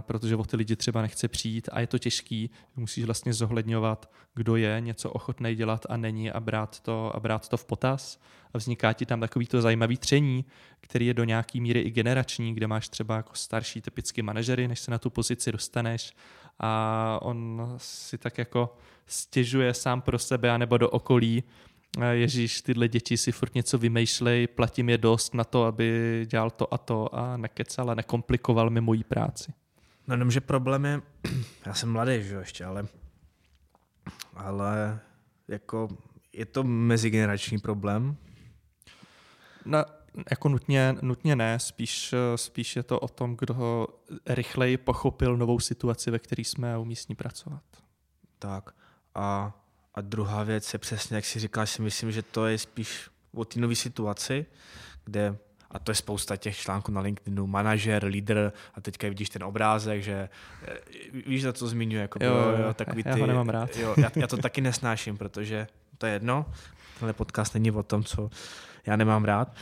protože o ty lidi třeba nechce přijít a je to těžký. Musíš vlastně zohledňovat, kdo je něco ochotný dělat a není a brát to, a brát to v potaz. A vzniká ti tam takový to zajímavý tření, který je do nějaký míry i generační, kde máš třeba jako starší typicky manažery, než se na tu pozici dostaneš a on si tak jako stěžuje sám pro sebe anebo do okolí, Ježíš, tyhle děti si furt něco vymýšlej, platím je dost na to, aby dělal to a to a nekecal a nekomplikoval mi moji práci. No jenom, že problém je, já jsem mladý, že ještě, ale, ale jako je to mezigenerační problém? Na, jako nutně, nutně ne, spíš, spíš je to o tom, kdo rychleji pochopil novou situaci, ve které jsme umístní pracovat. Tak a a druhá věc je přesně, jak si říkáš, si myslím, že to je spíš o té nové situaci, kde a to je spousta těch článků na LinkedInu, manažer, lídr a teďka vidíš ten obrázek, že eh, víš, za co zmiňuje, jako Jo, jo, jo, takový já ty, ho nemám rád. Jo, já, já, to taky nesnáším, protože to je jedno, tenhle podcast není o tom, co já nemám rád,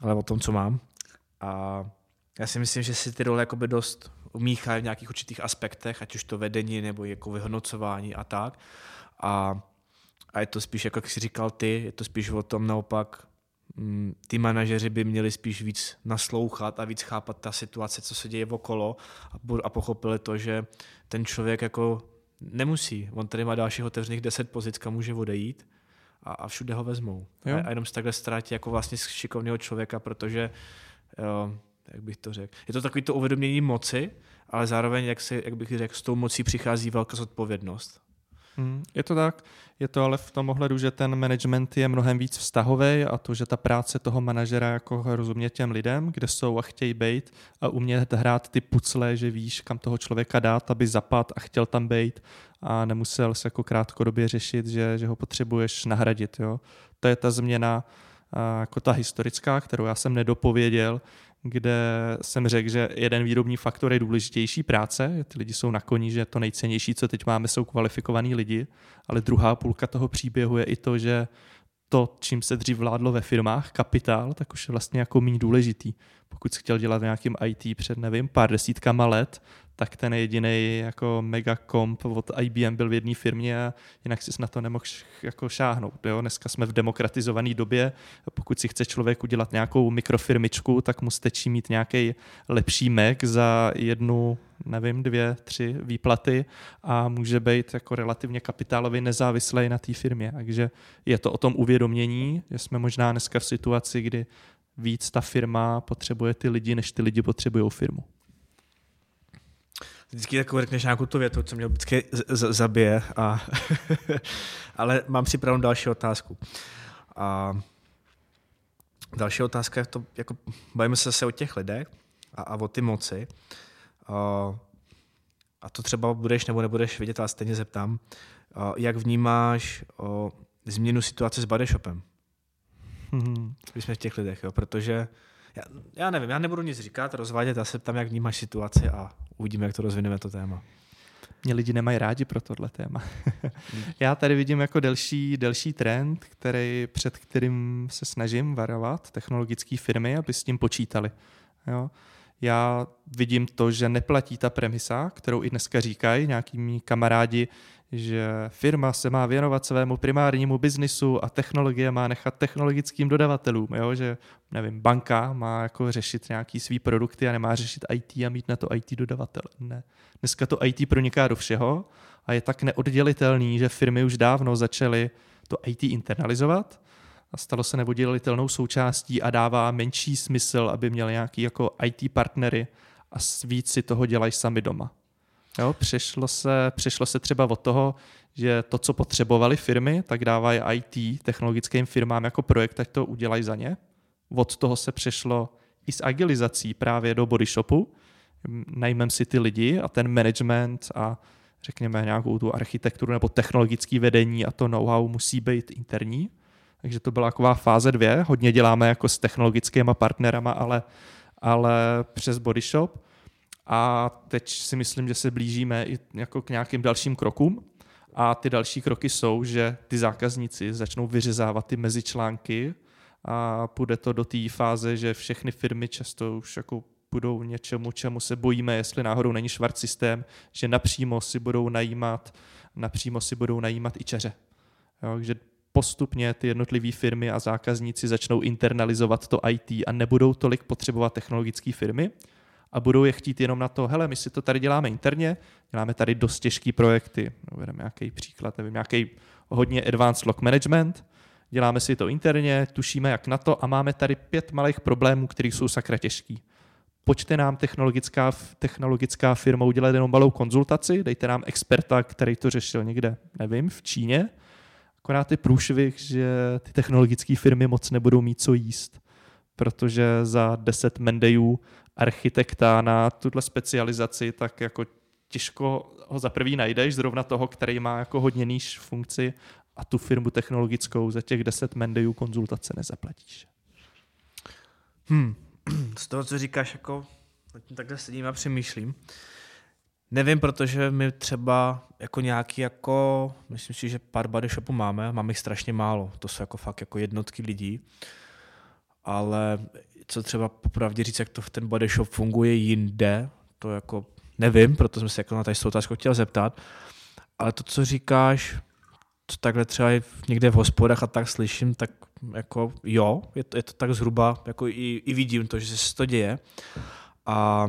ale o tom, co mám. A já si myslím, že si ty role jakoby dost umíchají v nějakých určitých aspektech, ať už to vedení nebo jako vyhodnocování a tak. A, a je to spíš, jako jak jsi říkal ty, je to spíš o tom naopak, mm, ty manažeři by měli spíš víc naslouchat a víc chápat ta situace, co se děje okolo a, pochopili to, že ten člověk jako nemusí. On tady má dalších otevřených 10 pozic, kam může odejít a, a všude ho vezmou. Jo. A, a jenom se takhle ztratí jako vlastně šikovného člověka, protože jo, jak bych to řekl. Je to takový to uvědomění moci, ale zároveň, jak, si, jak bych řekl, s tou mocí přichází velká zodpovědnost. Hmm, je to tak, je to ale v tom ohledu, že ten management je mnohem víc vztahový a to, že ta práce toho manažera jako rozumět těm lidem, kde jsou a chtějí být a umět hrát ty pucle, že víš, kam toho člověka dát, aby zapad a chtěl tam být a nemusel se jako krátkodobě řešit, že, že ho potřebuješ nahradit. Jo. To je ta změna jako ta historická, kterou já jsem nedopověděl, kde jsem řekl, že jeden výrobní faktor je důležitější práce, ty lidi jsou na koni, že to nejcennější, co teď máme, jsou kvalifikovaní lidi, ale druhá půlka toho příběhu je i to, že to, čím se dřív vládlo ve firmách, kapitál, tak už je vlastně jako méně důležitý. Pokud jsi chtěl dělat v nějakým IT před, nevím, pár desítkama let, tak ten jediný jako mega komp od IBM byl v jedné firmě a jinak si na to nemohl jako šáhnout. Jo? Dneska jsme v demokratizované době, pokud si chce člověk udělat nějakou mikrofirmičku, tak mu stačí mít nějaký lepší Mac za jednu, nevím, dvě, tři výplaty a může být jako relativně kapitálově nezávislý na té firmě. Takže je to o tom uvědomění, že jsme možná dneska v situaci, kdy víc ta firma potřebuje ty lidi, než ty lidi potřebují firmu. Vždycky takovou řekneš nějakou tu větu, co mě vždycky z- zabije. A ale mám připravenou další otázku. A další otázka je to, jako bavíme se zase o těch lidech a, a o ty moci. A, a to třeba budeš nebo nebudeš vidět, ale stejně zeptám. Jak vnímáš o, změnu situace s Bodyshopem? Hmm. Když jsme v těch lidech, jo? protože já, já nevím, já nebudu nic říkat, rozvádět, já se ptám, jak vnímáš situaci a uvidíme, jak to rozvineme to téma. Mě lidi nemají rádi pro tohle téma. Já tady vidím jako delší, delší trend, který, před kterým se snažím varovat technologické firmy, aby s tím počítali. Jo? Já vidím to, že neplatí ta premisa, kterou i dneska říkají nějaký mý kamarádi, že firma se má věnovat svému primárnímu biznisu a technologie má nechat technologickým dodavatelům, jo? že nevím, banka má jako řešit nějaký svý produkty a nemá řešit IT a mít na to IT dodavatele. Ne. Dneska to IT proniká do všeho a je tak neoddělitelný, že firmy už dávno začaly to IT internalizovat a stalo se neoddělitelnou součástí a dává menší smysl, aby měli nějaký jako IT partnery a víc si toho dělají sami doma. Jo, přešlo, se, přešlo se třeba od toho, že to, co potřebovali firmy, tak dávají IT technologickým firmám jako projekt, ať to udělají za ně. Od toho se přešlo i s agilizací právě do body shopu. Najmem si ty lidi a ten management a řekněme nějakou tu architekturu nebo technologické vedení a to know-how musí být interní. Takže to byla taková fáze dvě. Hodně děláme jako s technologickými partnerama, ale, ale přes body shop. A teď si myslím, že se blížíme i jako k nějakým dalším krokům. A ty další kroky jsou, že ty zákazníci začnou vyřezávat ty mezičlánky a půjde to do té fáze, že všechny firmy často už jako budou něčemu, čemu se bojíme, jestli náhodou není švart systém, že napřímo si budou najímat, napřímo si budou najímat i čeře. Jo, takže postupně ty jednotlivé firmy a zákazníci začnou internalizovat to IT a nebudou tolik potřebovat technologické firmy, a budou je chtít jenom na to, hele, my si to tady děláme interně, děláme tady dost těžký projekty, uvedeme nějaký příklad, nevím, nějaký hodně advanced log management, děláme si to interně, tušíme jak na to a máme tady pět malých problémů, které jsou sakra těžký. Pojďte nám technologická, technologická firma udělat jenom malou konzultaci, dejte nám experta, který to řešil někde, nevím, v Číně, akorát je průšvih, že ty technologické firmy moc nebudou mít co jíst, protože za 10 mendejů architekta na tuhle specializaci, tak jako těžko ho za prvý najdeš, zrovna toho, který má jako hodně níž funkci a tu firmu technologickou za těch 10 mendejů konzultace nezaplatíš. Hmm. Z toho, co říkáš, jako takhle sedím a přemýšlím. Nevím, protože my třeba jako nějaký jako, myslím si, že pár body shopů máme, máme jich strašně málo, to jsou jako fakt jako jednotky lidí, ale co třeba popravdě říct, jak to v ten body shop funguje jinde, to jako nevím, proto jsem se jako na tady otázku chtěl zeptat, ale to, co říkáš, co takhle třeba někde v hospodách a tak slyším, tak jako jo, je to, je to tak zhruba, jako i, i vidím to, že se to děje. A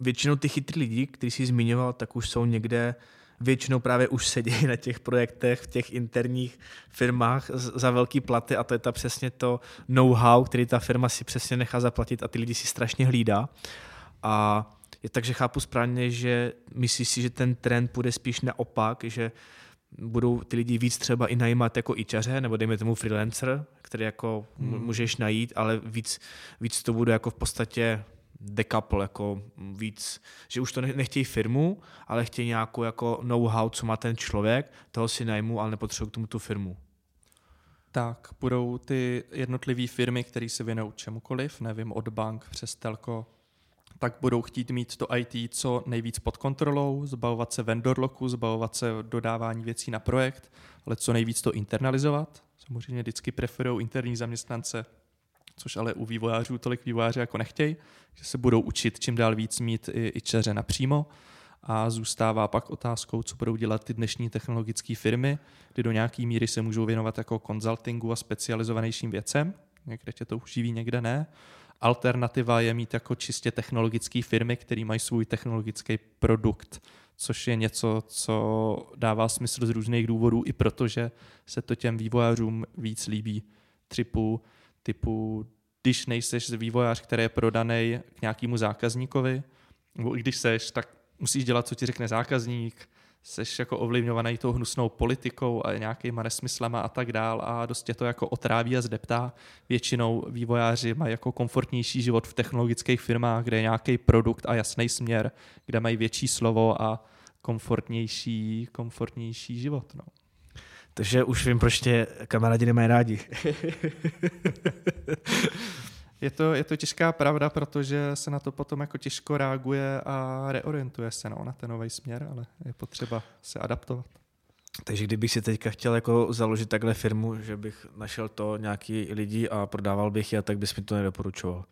většinou ty chytrý lidi, který jsi zmiňoval, tak už jsou někde, většinou právě už sedějí na těch projektech, v těch interních firmách za velký platy a to je ta přesně to know-how, který ta firma si přesně nechá zaplatit a ty lidi si strašně hlídá. A je takže chápu správně, že myslíš si, že ten trend bude spíš naopak, že budou ty lidi víc třeba i najímat jako ičaře, nebo dejme tomu freelancer, který jako hmm. můžeš najít, ale víc, víc to bude jako v podstatě decouple, jako víc, že už to nechtějí firmu, ale chtějí nějakou jako know-how, co má ten člověk, toho si najmu, ale nepotřebují k tomu tu firmu. Tak, budou ty jednotlivé firmy, které se věnují čemukoliv, nevím, od bank přes telko, tak budou chtít mít to IT co nejvíc pod kontrolou, zbavovat se vendor locku, zbavovat se dodávání věcí na projekt, ale co nejvíc to internalizovat. Samozřejmě vždycky preferují interní zaměstnance, což ale u vývojářů tolik vývojáři jako nechtějí, že se budou učit čím dál víc mít i, i čeře napřímo. A zůstává pak otázkou, co budou dělat ty dnešní technologické firmy, kdy do nějaké míry se můžou věnovat jako konzultingu a specializovanějším věcem, někde tě to uživí, někde ne. Alternativa je mít jako čistě technologické firmy, které mají svůj technologický produkt, což je něco, co dává smysl z různých důvodů, i protože se to těm vývojářům víc líbí. Tripu, typu, když nejseš vývojář, který je prodaný k nějakému zákazníkovi, nebo i když seš, tak musíš dělat, co ti řekne zákazník, seš jako ovlivňovaný tou hnusnou politikou a nějakýma nesmyslama a tak dál a dost tě to jako otráví a zdeptá. Většinou vývojáři mají jako komfortnější život v technologických firmách, kde je nějaký produkt a jasný směr, kde mají větší slovo a komfortnější, komfortnější život. No. Takže už vím, proč tě kamarádi nemají rádi. je to, je to těžká pravda, protože se na to potom jako těžko reaguje a reorientuje se no, na ten nový směr, ale je potřeba se adaptovat. Takže kdybych si teďka chtěl jako založit takhle firmu, že bych našel to nějaký lidi a prodával bych je, tak bys mi to nedoporučoval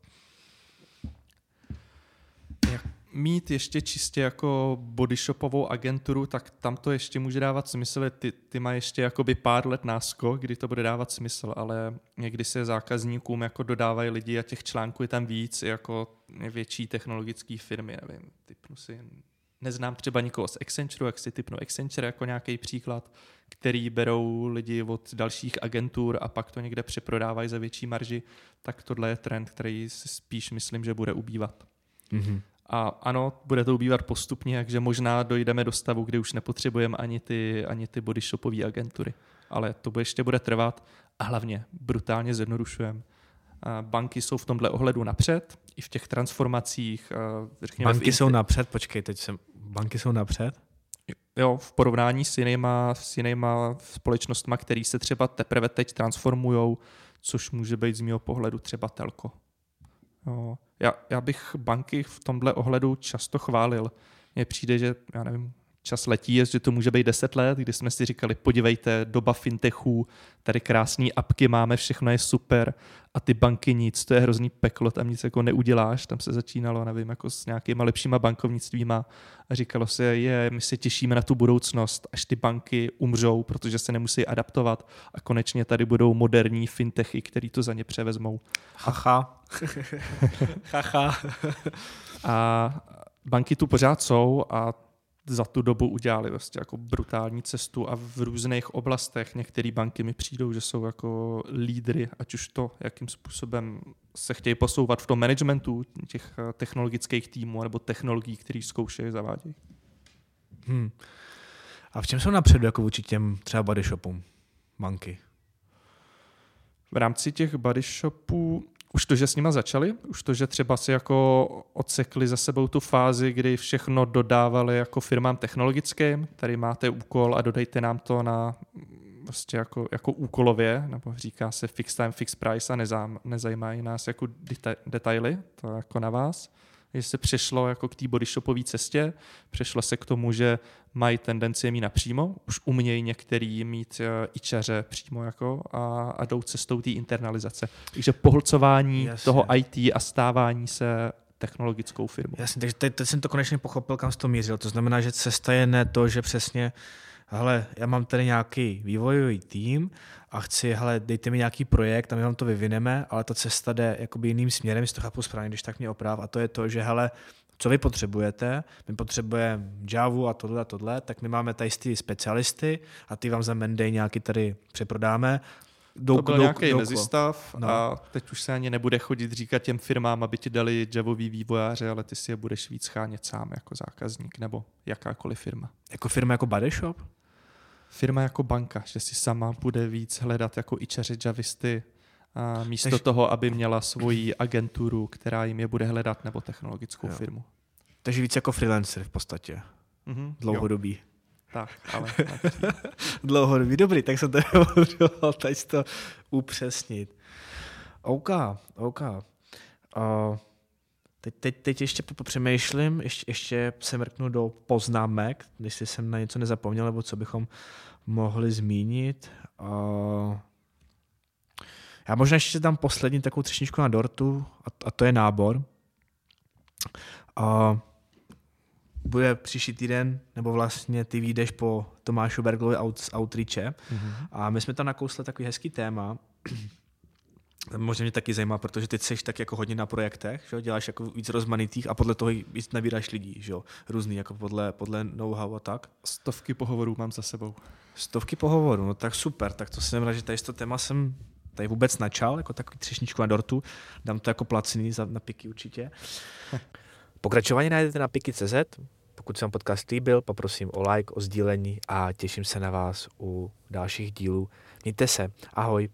mít ještě čistě jako bodyshopovou agenturu, tak tam to ještě může dávat smysl. Ty, ty má ještě jakoby pár let náskok, kdy to bude dávat smysl, ale někdy se zákazníkům jako dodávají lidi a těch článků je tam víc, jako větší technologické firmy, nevím, typnu si, neznám třeba nikoho z Accenture, jak si typnu Accenture jako nějaký příklad, který berou lidi od dalších agentur a pak to někde přeprodávají za větší marži, tak tohle je trend, který si spíš myslím, že bude ubývat. Mm-hmm. A ano, bude to ubývat postupně, takže možná dojdeme do stavu, kdy už nepotřebujeme ani ty, ani ty bodyshopové agentury. Ale to ještě bude trvat a hlavně brutálně zjednodušujeme. Banky jsou v tomhle ohledu napřed, i v těch transformacích. Řekněme, banky v jsou napřed, počkej, teď jsem, banky jsou napřed? Jo, v porovnání s jinýma, s jinýma společnostmi, které se třeba teprve teď transformují, což může být z mého pohledu třeba telko. Já, já bych banky v tomhle ohledu často chválil. Mně přijde, že já nevím, čas letí, je, že to může být 10 let, kdy jsme si říkali, podívejte, doba fintechů, tady krásné apky máme, všechno je super a ty banky nic, to je hrozný peklo, tam nic jako neuděláš, tam se začínalo, nevím, jako s nějakýma lepšíma bankovnictvíma a říkalo se, je, my se těšíme na tu budoucnost, až ty banky umřou, protože se nemusí adaptovat a konečně tady budou moderní fintechy, který to za ně převezmou. Haha. Haha. a banky tu pořád jsou a za tu dobu udělali vlastně jako brutální cestu a v různých oblastech některé banky mi přijdou, že jsou jako lídry, ať už to, jakým způsobem se chtějí posouvat v tom managementu těch eh, technologických týmů nebo technologií, které zkoušejí zavádějí. Hmm. A v čem jsou napředu jako vůči těm třeba body shopům banky? V rámci těch body shopů už to, že s nima začali, už to, že třeba si jako odsekli za sebou tu fázi, kdy všechno dodávali jako firmám technologickým, tady máte úkol a dodejte nám to na prostě jako, jako úkolově, nebo říká se fixed time, fixed price a nezám, nezajímají nás jako deta- detaily, to jako na vás. Že se přešlo jako k té bodyshopové cestě, přešlo se k tomu, že mají tendenci mít napřímo, už umějí některý mít uh, ičaře přímo jako a, a jdou cestou té internalizace. Takže pohlcování Jasně. toho IT a stávání se technologickou firmou. Jasně, takže teď, teď jsem to konečně pochopil, kam jsi to mířil. To znamená, že cesta je ne to, že přesně hele, já mám tady nějaký vývojový tým a chci, hele, dejte mi nějaký projekt a my vám to vyvineme, ale ta cesta jde jakoby jiným směrem, jestli to chápu správně, když tak mě oprav, a to je to, že hele, co vy potřebujete, my potřebujeme Java a tohle a tohle, tak my máme tady ty specialisty a ty vám za Menday nějaký tady přeprodáme Dou, to byl nějaký mezistav no. a teď už se ani nebude chodit říkat těm firmám, aby ti dali javový vývojáře, ale ty si je budeš víc chánět sám jako zákazník nebo jakákoliv firma. Jako firma jako Bodyshop? Firma jako banka, že si sama bude víc hledat jako ičaři javisty a místo Takže... toho, aby měla svoji agenturu, která jim je bude hledat, nebo technologickou jo. firmu. Takže víc jako freelancer v podstatě. Mm-hmm, Dlouhodobý. Jo. Tak, ale... Dlouhodobý, dobrý, tak jsem to potřeboval teď to upřesnit. OK, OK. Uh, teď, teď, teď ještě popřemýšlím, ještě, ještě se mrknu do poznámek, jestli jsem na něco nezapomněl, nebo co bychom mohli zmínit. Uh, já možná ještě dám poslední takovou třešničku na dortu, a, a to je nábor. Uh, bude příští týden, nebo vlastně ty vyjdeš po Tomášu Berglovi out, z Outreache mm-hmm. a my jsme tam nakousli takový hezký téma, Možná mě taky zajímá, protože teď jsi tak jako hodně na projektech, že? děláš jako víc rozmanitých a podle toho víc nabíráš lidí, že? různý, jako podle, podle know-how a tak. Stovky pohovorů mám za sebou. Stovky pohovorů, no tak super, tak to jsem rád, že tady to téma jsem tady vůbec načal, jako takový třešničku na dortu, dám to jako placený za, na piky určitě. Pokračování najdete na piky.cz. Pokud se vám podcast líbil, poprosím o like, o sdílení a těším se na vás u dalších dílů. Mějte se. Ahoj.